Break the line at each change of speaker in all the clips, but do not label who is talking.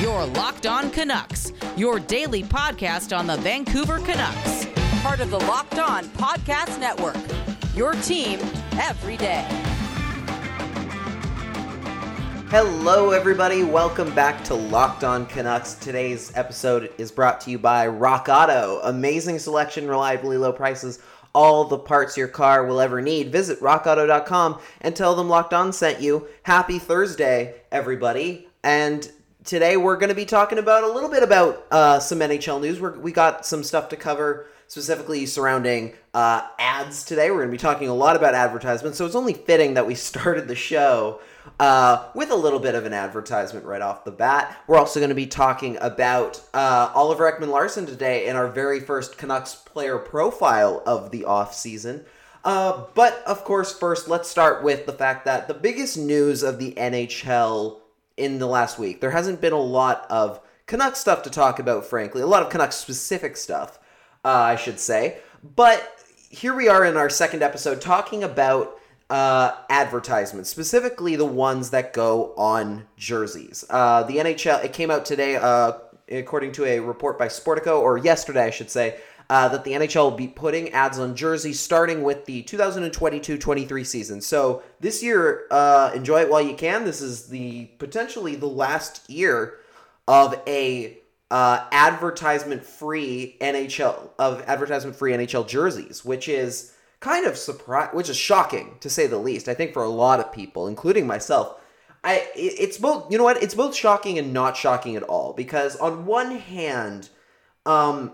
Your Locked On Canucks, your daily podcast on the Vancouver Canucks. Part of the Locked On Podcast Network. Your team every day.
Hello, everybody. Welcome back to Locked On Canucks. Today's episode is brought to you by Rock Auto. Amazing selection, reliably low prices, all the parts your car will ever need. Visit rockauto.com and tell them Locked On sent you. Happy Thursday, everybody. And today we're going to be talking about a little bit about uh, some NHL news. We're, we got some stuff to cover specifically surrounding uh, ads today. We're going to be talking a lot about advertisements, so it's only fitting that we started the show uh, with a little bit of an advertisement right off the bat. We're also going to be talking about uh, Oliver Ekman Larsson today in our very first Canucks player profile of the off season. Uh, but of course, first, let's start with the fact that the biggest news of the NHL in the last week, there hasn't been a lot of Canucks stuff to talk about, frankly, a lot of Canucks specific stuff, uh, I should say. But here we are in our second episode talking about uh, advertisements, specifically the ones that go on jerseys. Uh, the NHL, it came out today, uh, according to a report by Sportico, or yesterday, I should say, uh, that the NHL will be putting ads on jerseys starting with the 2022-23 season. So this year, uh, enjoy it while you can. This is the potentially the last year of a uh, advertisement-free NHL of advertisement-free NHL jerseys, which is kind of surprise, which is shocking to say the least. I think for a lot of people, including myself, I it's both. You know what? It's both shocking and not shocking at all because on one hand, um,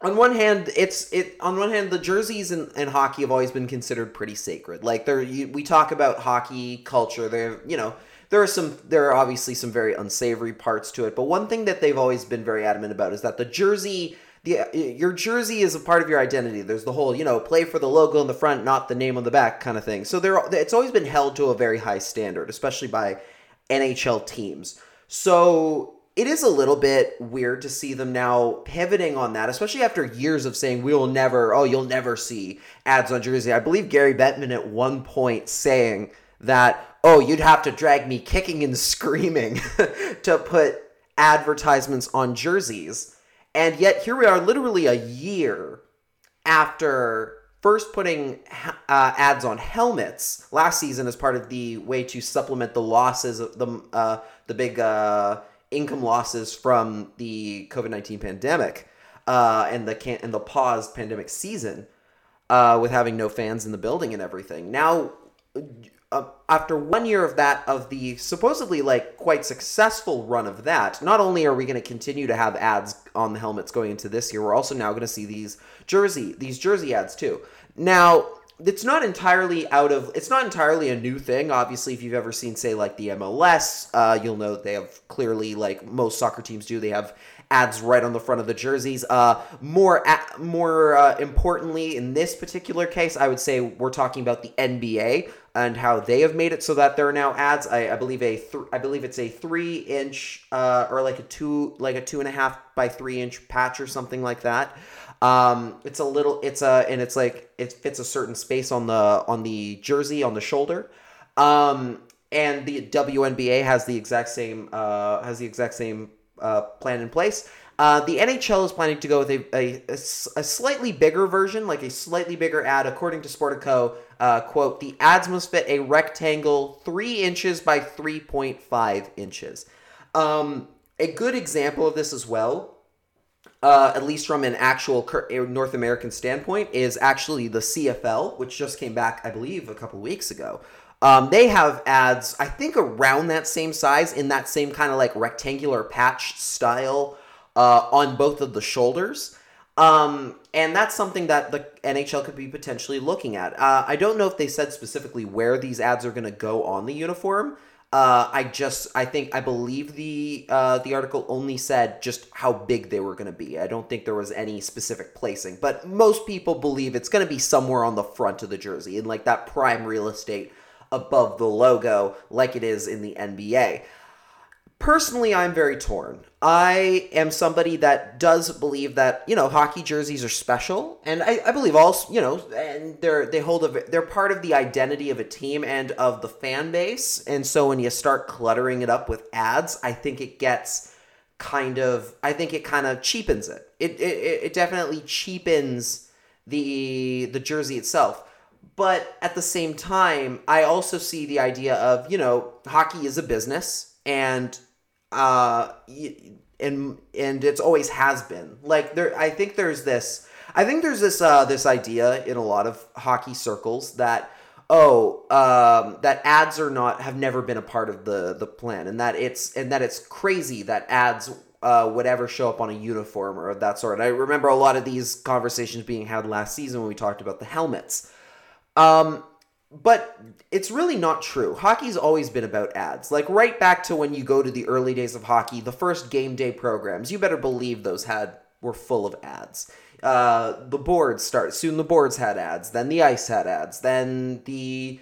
on one hand, it's it. On one hand, the jerseys in, in hockey have always been considered pretty sacred. Like there, we talk about hockey culture. There, you know, there are some. There are obviously some very unsavory parts to it. But one thing that they've always been very adamant about is that the jersey the your jersey is a part of your identity. There's the whole, you know, play for the logo in the front, not the name on the back kind of thing. So there it's always been held to a very high standard, especially by NHL teams. So it is a little bit weird to see them now pivoting on that, especially after years of saying we will never, oh, you'll never see ads on jersey. I believe Gary Bettman at one point saying that, oh, you'd have to drag me kicking and screaming to put advertisements on jerseys. And yet here we are, literally a year after first putting uh, ads on helmets last season as part of the way to supplement the losses of the uh, the big uh, income losses from the COVID nineteen pandemic uh, and the can- and the paused pandemic season uh, with having no fans in the building and everything. Now uh, after one year of that, of the supposedly like quite successful run of that, not only are we going to continue to have ads on the helmets going into this year, we're also now going to see these jersey these jersey ads too. Now, it's not entirely out of it's not entirely a new thing. Obviously, if you've ever seen say like the MLS, uh, you'll know they have clearly like most soccer teams do. They have ads right on the front of the jerseys. Uh, more more uh, importantly, in this particular case, I would say we're talking about the NBA and how they have made it so that there are now ads. I, I believe a th- I believe it's a three inch uh, or like a two like a two and a half by three inch patch or something like that. Um, it's a little it's a and it's like it fits a certain space on the on the jersey on the shoulder. Um, and the WNBA has the exact same uh, has the exact same uh, plan in place. Uh, the NHL is planning to go with a, a, a, slightly bigger version, like a slightly bigger ad. According to Sportico, uh, quote, the ads must fit a rectangle 3 inches by 3.5 inches. Um, a good example of this as well, uh, at least from an actual North American standpoint, is actually the CFL, which just came back, I believe, a couple weeks ago. Um, they have ads, I think, around that same size in that same kind of like rectangular patch style uh, on both of the shoulders. Um, and that's something that the NHL could be potentially looking at. Uh, I don't know if they said specifically where these ads are going to go on the uniform. Uh, I just, I think, I believe the uh, the article only said just how big they were going to be. I don't think there was any specific placing, but most people believe it's going to be somewhere on the front of the jersey in like that prime real estate above the logo, like it is in the NBA. Personally, I'm very torn. I am somebody that does believe that you know hockey jerseys are special, and I, I believe also you know, and they're they hold a they're part of the identity of a team and of the fan base. And so when you start cluttering it up with ads, I think it gets kind of I think it kind of cheapens it. It it, it definitely cheapens the the jersey itself. But at the same time, I also see the idea of, you know, hockey is a business and uh and and it's always has been. Like there I think there's this I think there's this uh this idea in a lot of hockey circles that oh um, that ads are not have never been a part of the the plan and that it's and that it's crazy that ads uh, would ever show up on a uniform or that sort. And I remember a lot of these conversations being had last season when we talked about the helmets. Um, but it's really not true. Hockey's always been about ads. Like right back to when you go to the early days of hockey, the first game day programs, you better believe those had were full of ads uh, the boards start. Soon the boards had ads. Then the ice had ads. Then the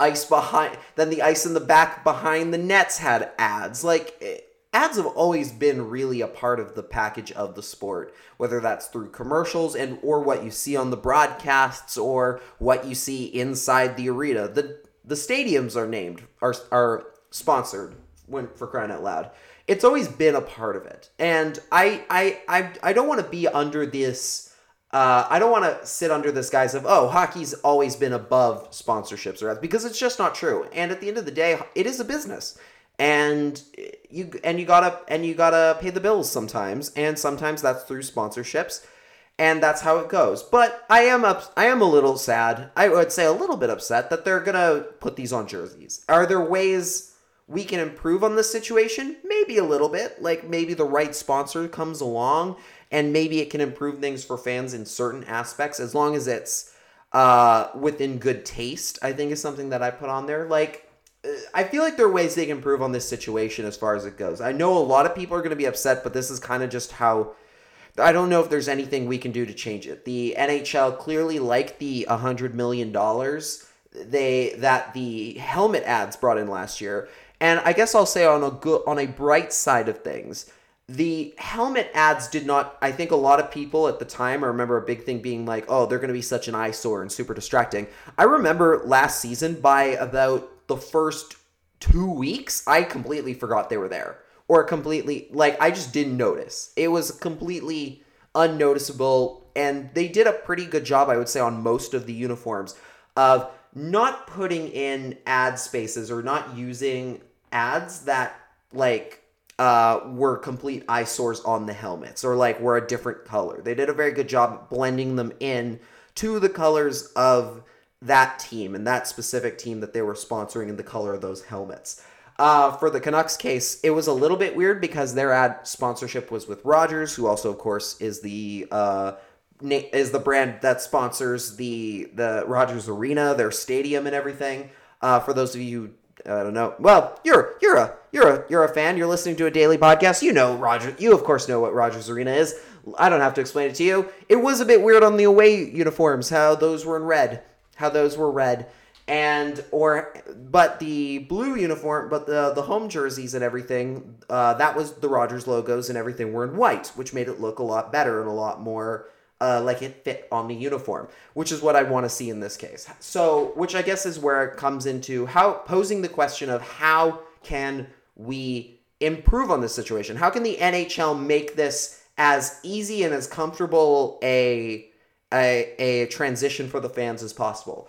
ice behind. Then the ice in the back behind the nets had ads. Like ads have always been really a part of the package of the sport, whether that's through commercials and or what you see on the broadcasts or what you see inside the arena. The the stadiums are named are are sponsored when for crying out loud it's always been a part of it. And I I I, I don't want to be under this uh, I don't want to sit under this guise of oh hockey's always been above sponsorships or ads because it's just not true. And at the end of the day, it is a business, and you and you gotta and you gotta pay the bills sometimes, and sometimes that's through sponsorships, and that's how it goes. But I am up. I am a little sad. I would say a little bit upset that they're gonna put these on jerseys. Are there ways? we can improve on this situation? Maybe a little bit. Like maybe the right sponsor comes along and maybe it can improve things for fans in certain aspects as long as it's uh, within good taste, I think is something that I put on there. Like, I feel like there are ways they can improve on this situation as far as it goes. I know a lot of people are going to be upset, but this is kind of just how. I don't know if there's anything we can do to change it. The NHL clearly liked the $100 million they that the helmet ads brought in last year and I guess I'll say on a good on a bright side of things, the helmet ads did not I think a lot of people at the time I remember a big thing being like, "Oh, they're going to be such an eyesore and super distracting." I remember last season by about the first 2 weeks, I completely forgot they were there or completely like I just didn't notice. It was completely unnoticeable and they did a pretty good job I would say on most of the uniforms of not putting in ad spaces or not using ads that like uh, were complete eyesores on the helmets or like were a different color. They did a very good job blending them in to the colors of that team and that specific team that they were sponsoring in the color of those helmets. Uh, for the Canucks case, it was a little bit weird because their ad sponsorship was with Rogers, who also, of course, is the uh, is the brand that sponsors the the Rogers Arena, their stadium, and everything. Uh, for those of you I don't know. Well, you're you're a you're a you're a fan. You're listening to a daily podcast. You know Roger. You of course know what Rogers Arena is. I don't have to explain it to you. It was a bit weird on the away uniforms how those were in red, how those were red, and or but the blue uniform, but the the home jerseys and everything. Uh, that was the Rogers logos and everything were in white, which made it look a lot better and a lot more uh, like it fit on the uniform, which is what I want to see in this case. So, which I guess is where it comes into how posing the question of how can we improve on this situation? How can the NHL make this as easy and as comfortable a a, a transition for the fans as possible?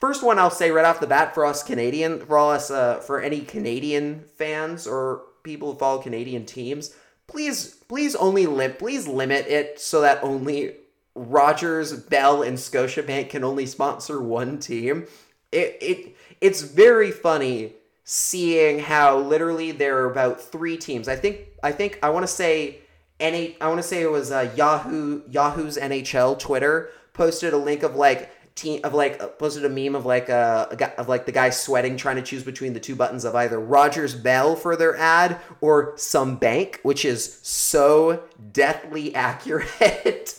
First one I'll say right off the bat for us Canadian, for all us, uh, for any Canadian fans or people who follow Canadian teams, please, please only limit, please limit it so that only Rogers, Bell, and Scotiabank can only sponsor one team. It it it's very funny seeing how literally there are about three teams. I think I think I want to say any I want to say it was uh, Yahoo Yahoo's NHL Twitter posted a link of like team of like uh, posted a meme of like uh, a, a of like the guy sweating trying to choose between the two buttons of either Rogers Bell for their ad or some bank, which is so deathly accurate.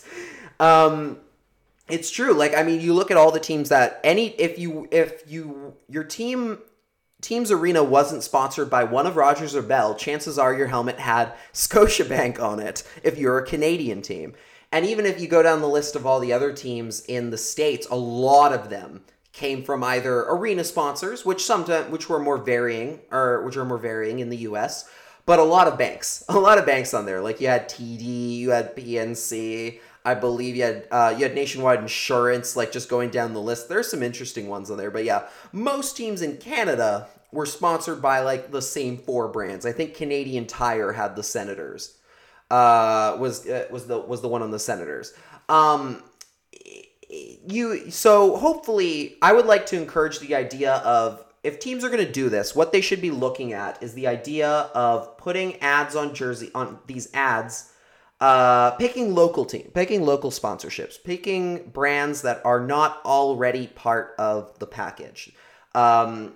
Um, it's true. Like I mean, you look at all the teams that any if you if you your team team's arena wasn't sponsored by one of Rogers or Bell, chances are your helmet had Scotiabank on it if you're a Canadian team. And even if you go down the list of all the other teams in the states, a lot of them came from either arena sponsors, which sometimes which were more varying or which are more varying in the US, but a lot of banks, a lot of banks on there. Like you had TD, you had PNC. I believe you had uh, you had Nationwide Insurance. Like just going down the list, there's some interesting ones on there. But yeah, most teams in Canada were sponsored by like the same four brands. I think Canadian Tire had the Senators. Uh, was uh, was the was the one on the Senators. Um, you so hopefully I would like to encourage the idea of if teams are going to do this, what they should be looking at is the idea of putting ads on jersey on these ads, uh, picking local team, picking local sponsorships, picking brands that are not already part of the package. Um,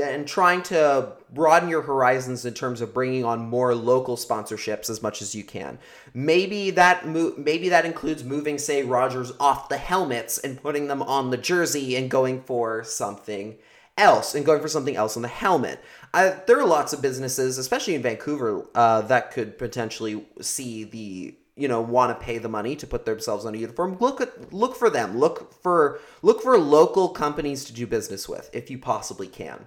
and trying to broaden your horizons in terms of bringing on more local sponsorships as much as you can. Maybe that mo- maybe that includes moving say Rogers off the helmets and putting them on the jersey and going for something else and going for something else on the helmet. I, there are lots of businesses, especially in Vancouver, uh, that could potentially see the you know want to pay the money to put themselves on a uniform look at look for them look for look for local companies to do business with if you possibly can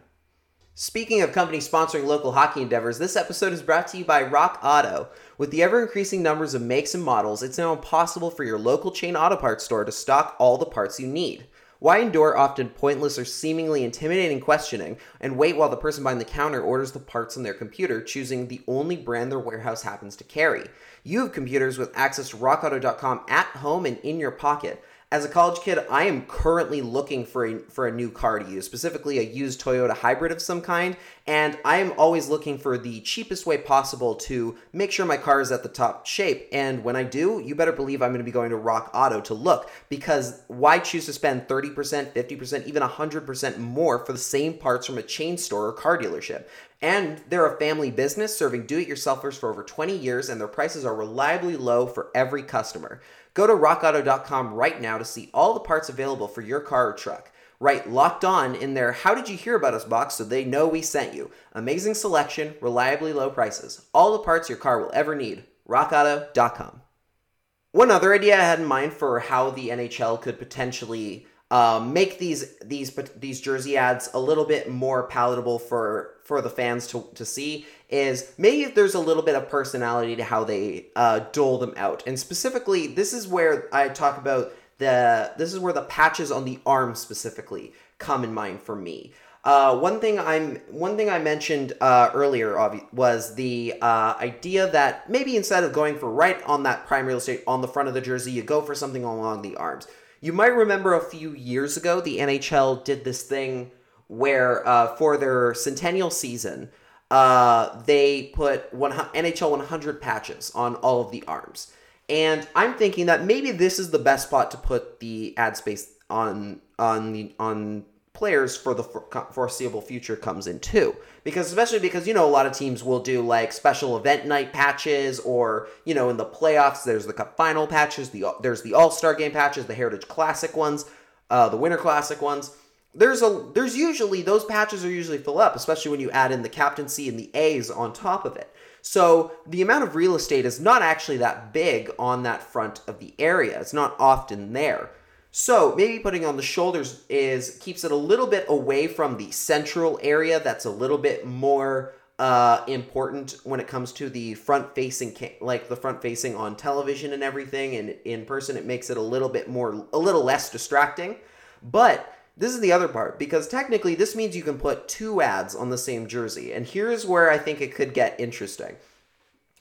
Speaking of companies sponsoring local hockey endeavors, this episode is brought to you by Rock Auto. With the ever increasing numbers of makes and models, it's now impossible for your local chain auto parts store to stock all the parts you need. Why endure often pointless or seemingly intimidating questioning and wait while the person behind the counter orders the parts on their computer, choosing the only brand their warehouse happens to carry? You have computers with access to rockauto.com at home and in your pocket as a college kid, I am currently looking for a, for a new car to use, specifically a used Toyota hybrid of some kind, and I am always looking for the cheapest way possible to make sure my car is at the top shape. And when I do, you better believe I'm going to be going to Rock Auto to look because why choose to spend 30%, 50%, even 100% more for the same parts from a chain store or car dealership? And they're a family business serving do it yourselfers for over 20 years, and their prices are reliably low for every customer. Go to rockauto.com right now to see all the parts available for your car or truck. Write locked on in their How Did You Hear About Us box so they know we sent you. Amazing selection, reliably low prices. All the parts your car will ever need. RockAuto.com. One other idea I had in mind for how the NHL could potentially um, make these these these jersey ads a little bit more palatable for for the fans to, to see is maybe if there's a little bit of personality to how they uh, dole them out and specifically this is where i talk about the this is where the patches on the arm specifically come in mind for me uh, one thing I'm one thing I mentioned uh, earlier was the uh, idea that maybe instead of going for right on that prime real estate on the front of the jersey, you go for something along the arms. You might remember a few years ago, the NHL did this thing where uh, for their centennial season, uh, they put one, NHL 100 patches on all of the arms. And I'm thinking that maybe this is the best spot to put the ad space on on the on players for the foreseeable future comes in too. Because especially because you know a lot of teams will do like special event night patches or you know in the playoffs there's the cup final patches, the there's the All-Star game patches, the Heritage Classic ones, uh, the Winter Classic ones. There's a there's usually those patches are usually fill up, especially when you add in the captaincy and the A's on top of it. So the amount of real estate is not actually that big on that front of the area. It's not often there. So maybe putting on the shoulders is keeps it a little bit away from the central area. That's a little bit more uh, important when it comes to the front facing, like the front facing on television and everything, and in person it makes it a little bit more, a little less distracting. But this is the other part because technically this means you can put two ads on the same jersey, and here's where I think it could get interesting.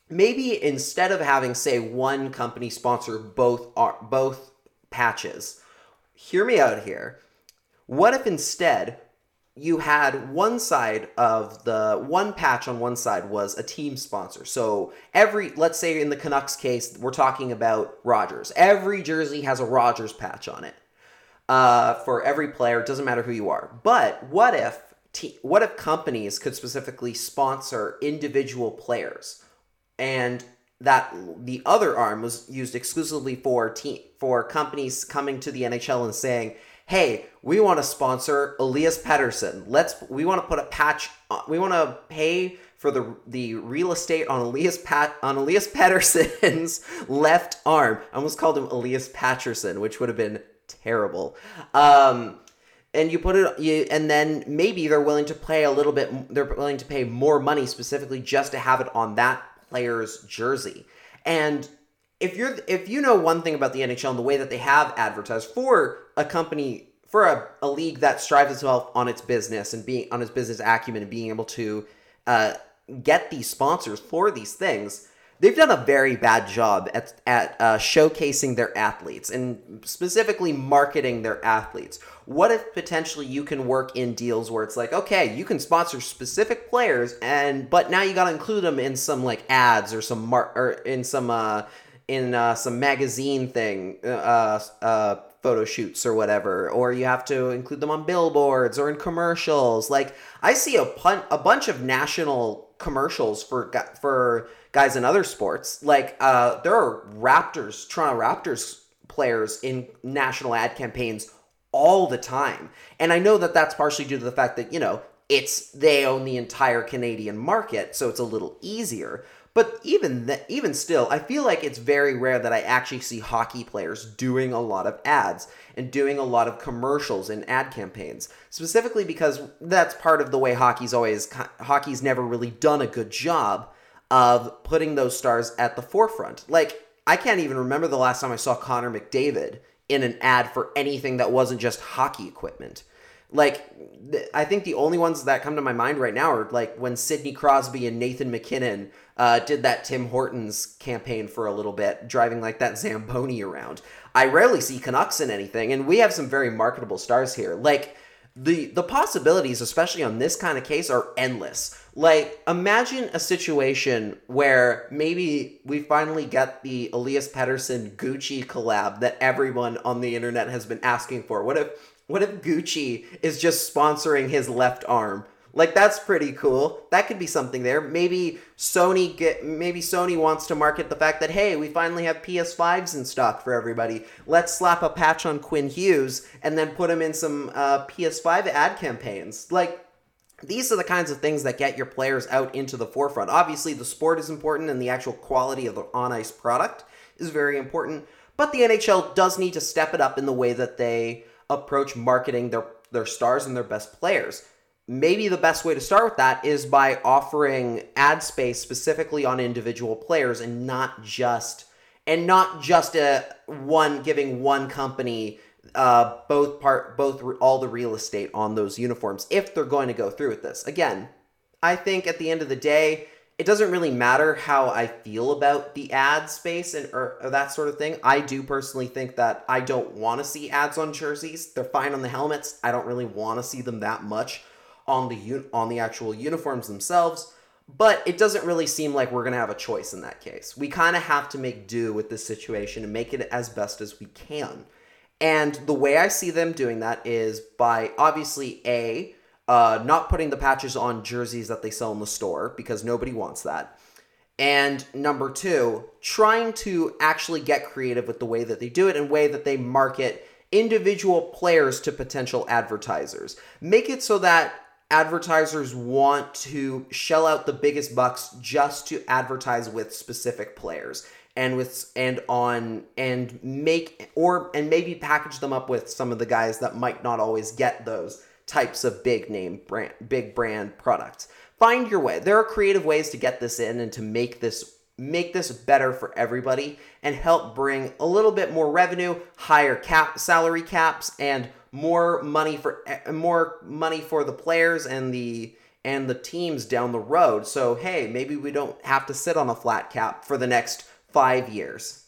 Maybe instead of having say one company sponsor both are both patches, hear me out here. What if instead you had one side of the one patch on one side was a team sponsor. So every let's say in the Canucks case, we're talking about Rogers. Every jersey has a Rogers patch on it. Uh, for every player, it doesn't matter who you are. But what if what if companies could specifically sponsor individual players and that the other arm was used exclusively for team for companies coming to the NHL and saying, "Hey, we want to sponsor Elias Pettersson. Let's we want to put a patch. We want to pay for the the real estate on Elias Pat on Elias Pettersson's left arm. I almost called him Elias Patterson, which would have been terrible. Um, and you put it you, and then maybe they're willing to pay a little bit they're willing to pay more money specifically just to have it on that player's jersey. And if you're if you know one thing about the NHL and the way that they have advertised for a company for a, a league that strives itself on its business and being on its business acumen and being able to uh, get these sponsors for these things they've done a very bad job at, at uh, showcasing their athletes and specifically marketing their athletes. What if potentially you can work in deals where it's like, okay, you can sponsor specific players, and but now you got to include them in some like ads or some mar- or in some uh, in uh, some magazine thing, uh, uh, photo shoots or whatever, or you have to include them on billboards or in commercials. Like I see a pun- a bunch of national commercials for for guys in other sports. Like uh, there are Raptors, Toronto Raptors players in national ad campaigns all the time, and I know that that's partially due to the fact that you know it's they own the entire Canadian market, so it's a little easier. But even th- even still, I feel like it's very rare that I actually see hockey players doing a lot of ads and doing a lot of commercials and ad campaigns. Specifically because that's part of the way hockey's always hockey's never really done a good job of putting those stars at the forefront. Like I can't even remember the last time I saw Connor McDavid in an ad for anything that wasn't just hockey equipment. Like I think the only ones that come to my mind right now are like when Sidney Crosby and Nathan MacKinnon uh, did that Tim Hortons campaign for a little bit, driving like that Zamboni around. I rarely see Canucks in anything, and we have some very marketable stars here. Like the the possibilities, especially on this kind of case, are endless. Like imagine a situation where maybe we finally get the Elias Pettersson Gucci collab that everyone on the internet has been asking for. What if what if Gucci is just sponsoring his left arm? Like that's pretty cool. That could be something there. Maybe Sony get maybe Sony wants to market the fact that hey, we finally have PS5s in stock for everybody. Let's slap a patch on Quinn Hughes and then put him in some uh, PS5 ad campaigns. Like these are the kinds of things that get your players out into the forefront. Obviously, the sport is important and the actual quality of the on ice product is very important, but the NHL does need to step it up in the way that they approach marketing their their stars and their best players maybe the best way to start with that is by offering ad space specifically on individual players and not just and not just a one giving one company uh, both part both all the real estate on those uniforms if they're going to go through with this again i think at the end of the day it doesn't really matter how i feel about the ad space and or, or that sort of thing i do personally think that i don't want to see ads on jerseys they're fine on the helmets i don't really want to see them that much on the un- on the actual uniforms themselves, but it doesn't really seem like we're going to have a choice in that case. We kind of have to make do with this situation and make it as best as we can. And the way I see them doing that is by obviously a uh, not putting the patches on jerseys that they sell in the store because nobody wants that. And number two, trying to actually get creative with the way that they do it and way that they market individual players to potential advertisers. Make it so that advertisers want to shell out the biggest bucks just to advertise with specific players and with and on and make or and maybe package them up with some of the guys that might not always get those types of big name brand big brand products find your way there are creative ways to get this in and to make this make this better for everybody and help bring a little bit more revenue higher cap salary caps and more money for eh, more money for the players and the and the teams down the road. So hey, maybe we don't have to sit on a flat cap for the next 5 years.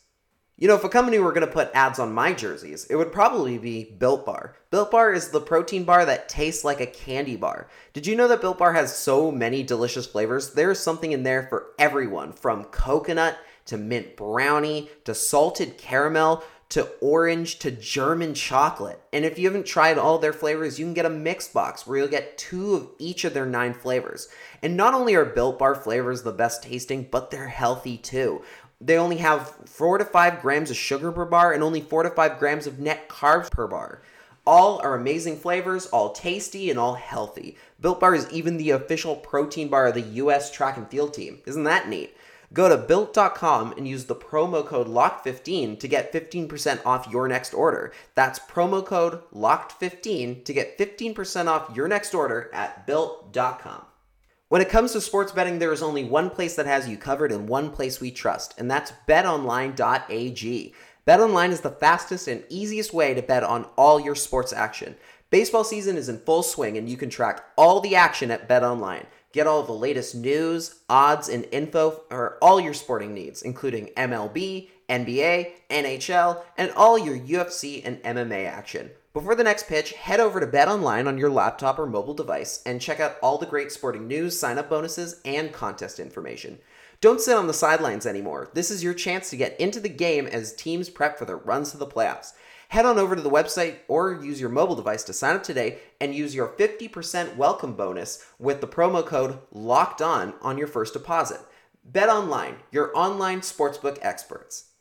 You know, if a company were going to put ads on my jerseys, it would probably be Built Bar. Built Bar is the protein bar that tastes like a candy bar. Did you know that Built Bar has so many delicious flavors? There's something in there for everyone, from coconut to mint brownie to salted caramel to orange to German chocolate. And if you haven't tried all their flavors, you can get a mixed box where you'll get two of each of their nine flavors. And not only are Built Bar flavors the best tasting, but they're healthy too. They only have four to five grams of sugar per bar and only four to five grams of net carbs per bar. All are amazing flavors, all tasty, and all healthy. Built Bar is even the official protein bar of the US track and field team. Isn't that neat? Go to built.com and use the promo code LOCKED15 to get 15% off your next order. That's promo code LOCKED15 to get 15% off your next order at built.com. When it comes to sports betting, there is only one place that has you covered and one place we trust, and that's betonline.ag. BetOnline is the fastest and easiest way to bet on all your sports action. Baseball season is in full swing and you can track all the action at BetOnline. Get all the latest news, odds, and info for all your sporting needs, including MLB, NBA, NHL, and all your UFC and MMA action. Before the next pitch, head over to BetOnline on your laptop or mobile device and check out all the great sporting news, sign-up bonuses, and contest information. Don't sit on the sidelines anymore. This is your chance to get into the game as teams prep for their runs to the playoffs. Head on over to the website or use your mobile device to sign up today and use your 50% welcome bonus with the promo code LOCKED ON on your first deposit. Bet online, your online sportsbook experts.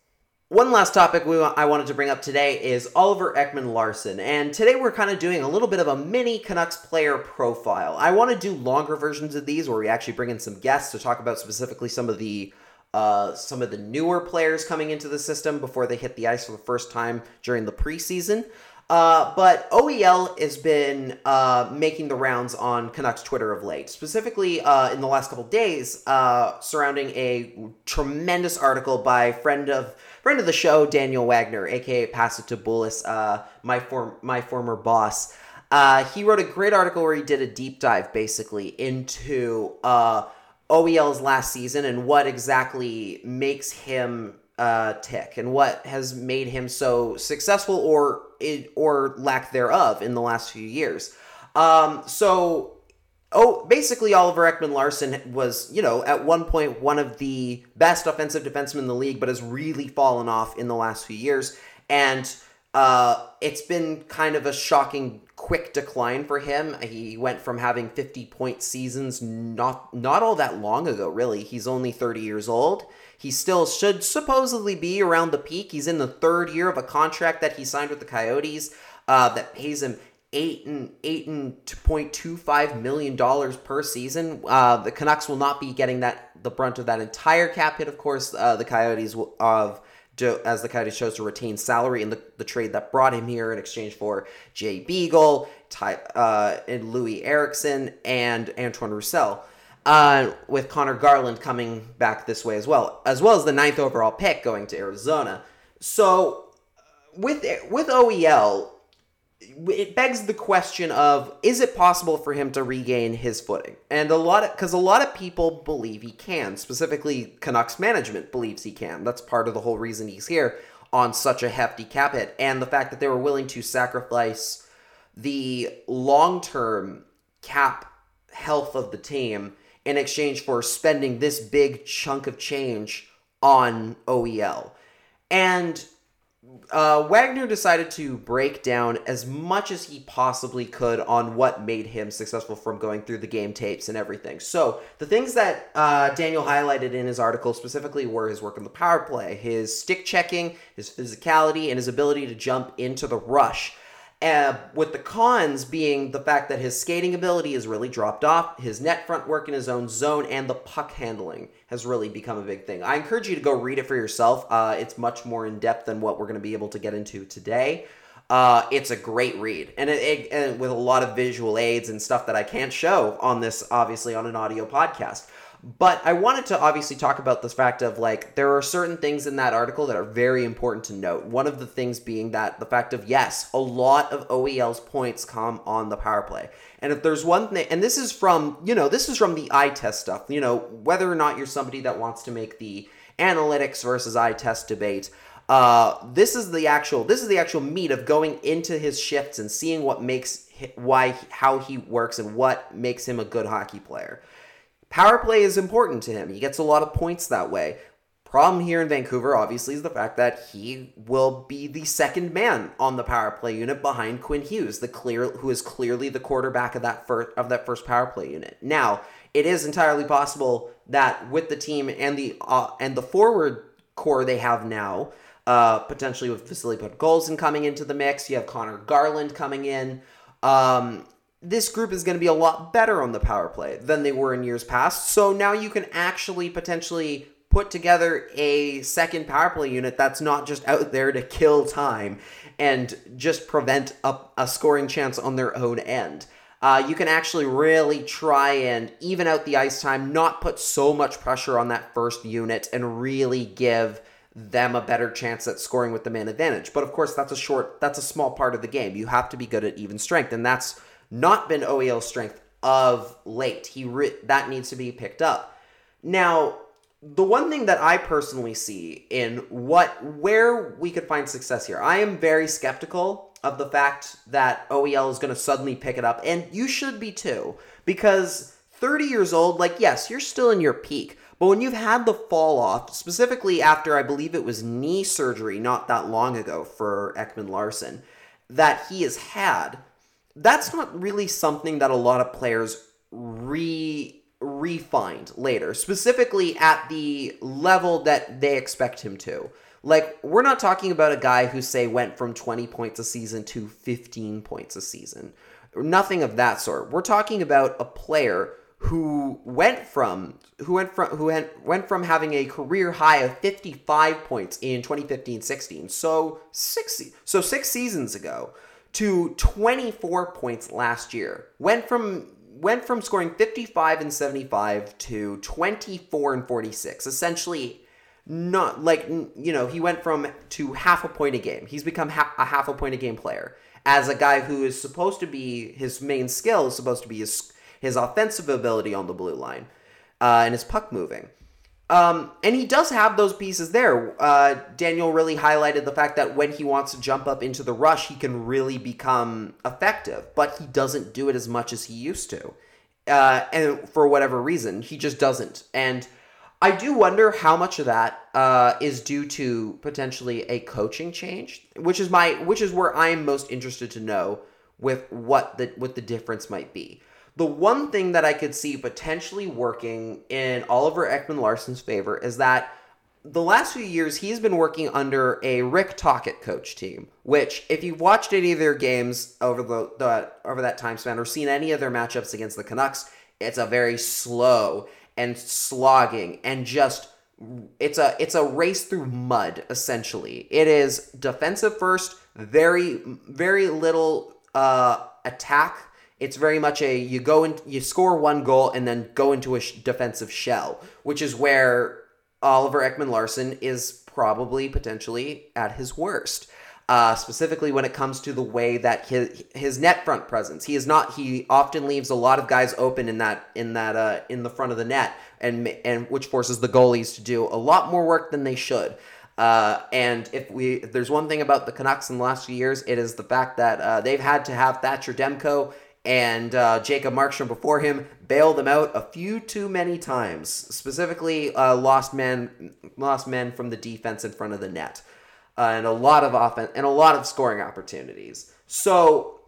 One last topic we, I wanted to bring up today is Oliver Ekman Larsson, And today we're kind of doing a little bit of a mini Canucks player profile. I want to do longer versions of these where we actually bring in some guests to talk about specifically some of the uh, some of the newer players coming into the system before they hit the ice for the first time during the preseason. Uh, but OEL has been uh, making the rounds on Canucks Twitter of late, specifically uh, in the last couple days, uh, surrounding a tremendous article by friend of friend of the show Daniel Wagner, aka Pass It to Bulis, uh, my form my former boss. Uh, he wrote a great article where he did a deep dive, basically into OEL's last season and what exactly makes him uh, tick and what has made him so successful or or lack thereof in the last few years. Um, so, oh, basically, Oliver Ekman Larsson was, you know, at one point one of the best offensive defensemen in the league, but has really fallen off in the last few years. And uh, it's been kind of a shocking quick decline for him. He went from having 50 point seasons not not all that long ago, really. He's only 30 years old. He still should supposedly be around the peak. He's in the third year of a contract that he signed with the Coyotes uh, that pays him eight and eight and point two five million dollars per season. Uh, the Canucks will not be getting that the brunt of that entire cap hit. Of course, uh, the Coyotes will of as the Coyotes chose to retain salary in the, the trade that brought him here in exchange for Jay Beagle, Ty, uh, and Loui Eriksson and Antoine Roussel. Uh, with Conor Garland coming back this way as well, as well as the ninth overall pick going to Arizona. So with with OEL, it begs the question of is it possible for him to regain his footing? And a lot of because a lot of people believe he can. Specifically canucks management believes he can. That's part of the whole reason he's here on such a hefty cap hit. And the fact that they were willing to sacrifice the long-term cap health of the team in exchange for spending this big chunk of change on oel and uh, Wagner decided to break down as much as he possibly could on what made him successful from going through the game tapes and everything. So, the things that uh, Daniel highlighted in his article specifically were his work on the power play, his stick checking, his physicality, and his ability to jump into the rush. Uh, with the cons being the fact that his skating ability has really dropped off, his net front work in his own zone, and the puck handling has really become a big thing. I encourage you to go read it for yourself. Uh, it's much more in depth than what we're going to be able to get into today. Uh, it's a great read, and, it, it, and with a lot of visual aids and stuff that I can't show on this, obviously on an audio podcast. But I wanted to obviously talk about the fact of like there are certain things in that article that are very important to note. One of the things being that the fact of yes, a lot of OEL's points come on the power play. And if there's one thing and this is from, you know, this is from the eye test stuff, you know, whether or not you're somebody that wants to make the analytics versus eye test debate. Uh, this is the actual this is the actual meat of going into his shifts and seeing what makes why how he works and what makes him a good hockey player. Power play is important to him. He gets a lot of points that way. Problem here in Vancouver, obviously, is the fact that he will be the second man on the power play unit behind Quinn Hughes, the clear who is clearly the quarterback of that first of that first power play unit. Now, it is entirely possible that with the team and the uh, and the forward core they have now, uh, potentially with Vasily Podkolzin coming into the mix, you have Conor Garland coming in. Um, this group is going to be a lot better on the power play than they were in years past. So now you can actually potentially put together a second power play unit that's not just out there to kill time and just prevent a, a scoring chance on their own end. Uh, you can actually really try and even out the ice time, not put so much pressure on that first unit, and really give them a better chance at scoring with the man advantage. But of course, that's a short, that's a small part of the game. You have to be good at even strength, and that's not been OEL strength of late. He re- that needs to be picked up. Now, the one thing that I personally see in what where we could find success here, I am very skeptical of the fact that OEL is going to suddenly pick it up, and you should be too, because 30 years old, like yes, you're still in your peak, but when you've had the fall off, specifically after I believe it was knee surgery not that long ago for Ekman Larsson, that he has had, that's not really something that a lot of players re refined later, specifically at the level that they expect him to. Like, we're not talking about a guy who, say, went from 20 points a season to 15 points a season. Nothing of that sort. We're talking about a player who went from who went from who went, went from having a career high of 55 points in 2015-16 so six so six seasons ago to 24 points last year went from went from scoring 55 and 75 to 24 and 46. Essentially, not like you know he went from to half a point a game. He's become ha- a half a point a game player as a guy who is supposed to be his main skill is supposed to be his his offensive ability on the blue line uh, and his puck moving. Um, and he does have those pieces there. Uh, Daniel really highlighted the fact that when he wants to jump up into the rush, he can really become effective, but he doesn't do it as much as he used to. Uh, and for whatever reason, he just doesn't. And I do wonder how much of that uh, is due to potentially a coaching change, which is my which is where I am most interested to know with what the what the difference might be. The one thing that I could see potentially working in Oliver Ekman Larsson's favor is that the last few years he's been working under a Rick Tocchet coach team, which if you've watched any of their games over the, the over that time span or seen any of their matchups against the Canucks, it's a very slow and slogging and just it's a it's a race through mud essentially. It is defensive first, very very little uh attack it's very much a you go and you score one goal and then go into a sh- defensive shell, which is where Oliver Ekman Larsson is probably potentially at his worst. Uh, specifically when it comes to the way that his his net front presence. He is not. He often leaves a lot of guys open in that in that uh, in the front of the net, and and which forces the goalies to do a lot more work than they should. Uh, and if we if there's one thing about the Canucks in the last few years, it is the fact that uh, they've had to have Thatcher Demko and uh, Jacob Markstrom before him bailed them out a few too many times. Specifically, uh, lost men, lost men from the defense in front of the net, uh, and a lot of offense and a lot of scoring opportunities. So,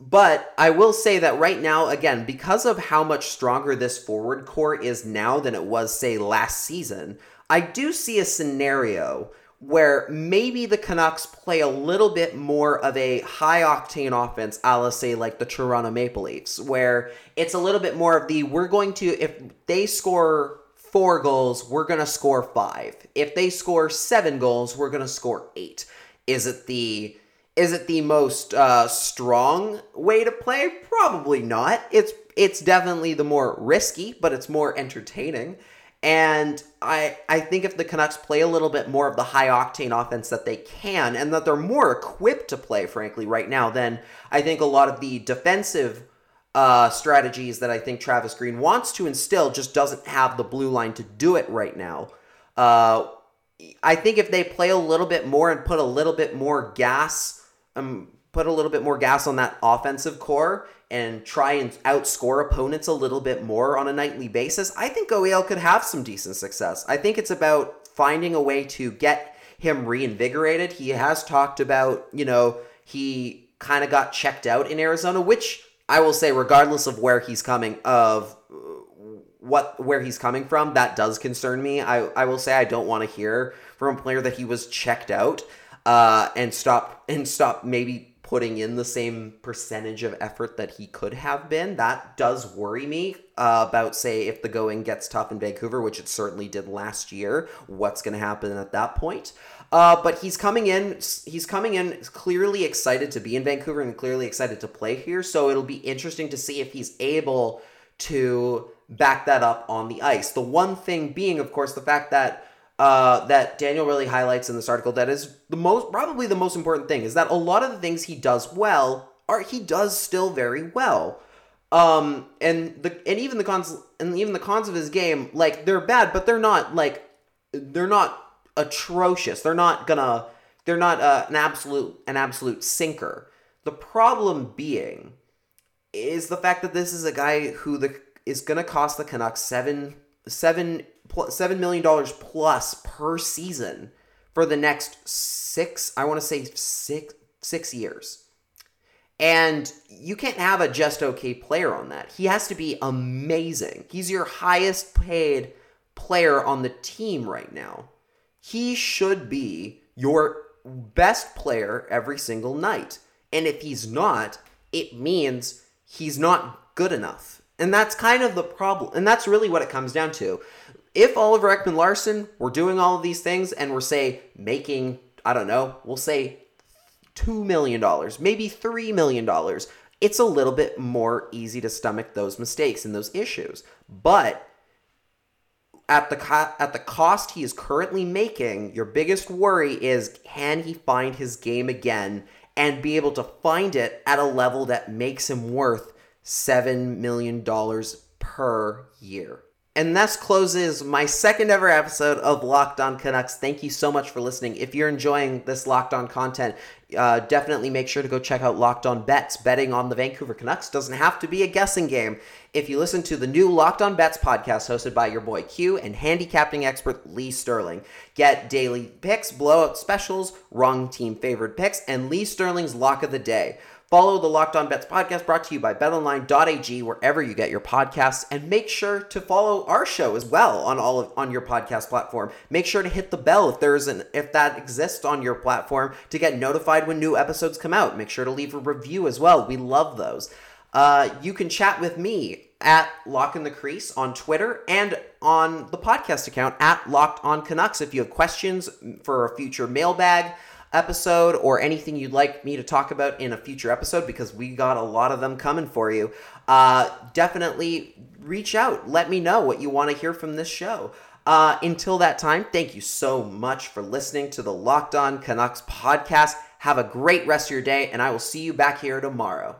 but I will say that right now, again, because of how much stronger this forward core is now than it was, say, last season, I do see a scenario where maybe the Canucks play a little bit more of a high octane offense, a la say like the Toronto Maple Leafs, where it's a little bit more of the we're going to if they score four goals, we're gonna score five. If they score seven goals, we're gonna score eight. Is it the is it the most uh, strong way to play? Probably not. It's it's definitely the more risky, but it's more entertaining. And I I think if the Canucks play a little bit more of the high octane offense that they can and that they're more equipped to play frankly right now then I think a lot of the defensive uh, strategies that I think Travis Green wants to instill just doesn't have the blue line to do it right now. Uh, I think if they play a little bit more and put a little bit more gas, um, put a little bit more gas on that offensive core, and try and outscore opponents a little bit more on a nightly basis, I think OEL could have some decent success. I think it's about finding a way to get him reinvigorated. He has talked about, you know, he kind of got checked out in Arizona, which I will say, regardless of where he's coming, of what where he's coming from, that does concern me. I, I will say I don't want to hear from a player that he was checked out uh, and stop and stop maybe putting in the same percentage of effort that he could have been. That does worry me uh, about, say, if the going gets tough in Vancouver, which it certainly did last year. What's going to happen at that point? Uh, but he's coming in. He's coming in clearly excited to be in Vancouver and clearly excited to play here. So it'll be interesting to see if he's able to back that up on the ice. The one thing being, of course, the fact that uh, that Daniel really highlights in this article that is the most probably the most important thing is that a lot of the things he does well are he does still very well. Um, and the and even the cons and even the cons of his game like they're bad, but they're not like they're not atrocious. They're not gonna. They're not uh, an absolute an absolute sinker. The problem being is the fact that this is a guy who the is gonna cost the Canucks seven seven seven million dollars plus per season for the next six. I want to say six six years. And you can't have a just okay player on that. He has to be amazing. He's your highest paid player on the team right now he should be your best player every single night. And if he's not, it means he's not good enough. And that's kind of the problem. And that's really what it comes down to. If Oliver Ekman Larsson were doing all of these things and we're, say, making, I don't know, we'll say $2 million, maybe $3 million, it's a little bit more easy to stomach those mistakes and those issues. But at the co- at the cost he is currently making, your biggest worry is can he find his game again and be able to find it at a level that makes him worth 7 million dollars per year. And thus closes my second ever episode of Locked On Canucks. Thank you so much for listening. If you're enjoying this Locked On content, uh, definitely make sure to go check out Locked On Bets. Betting on the Vancouver Canucks doesn't have to be a guessing game. If you listen to the new Locked On Bets podcast hosted by your boy Q and handicapping expert Lee Sterling, get daily picks, blowout specials, wrong team favored picks, and Lee Sterling's lock of the day. Follow the Locked On Bets podcast brought to you by betonline.ag wherever you get your podcasts and make sure to follow our show as well on all of on your podcast platform. Make sure to hit the bell if there's an if that exists on your platform to get notified when new episodes come out. Make sure to leave a review as well. We love those. Uh, you can chat with me at Lock in the Crease on Twitter and on the podcast account at Locked on Canucks if you have questions for a future mailbag episode or anything you'd like me to talk about in a future episode because we got a lot of them coming for you, uh, definitely reach out. Let me know what you want to hear from this show. Uh, until that time, thank you so much for listening to the Locked On Canucks podcast. Have a great rest of your day, and I will see you back here tomorrow.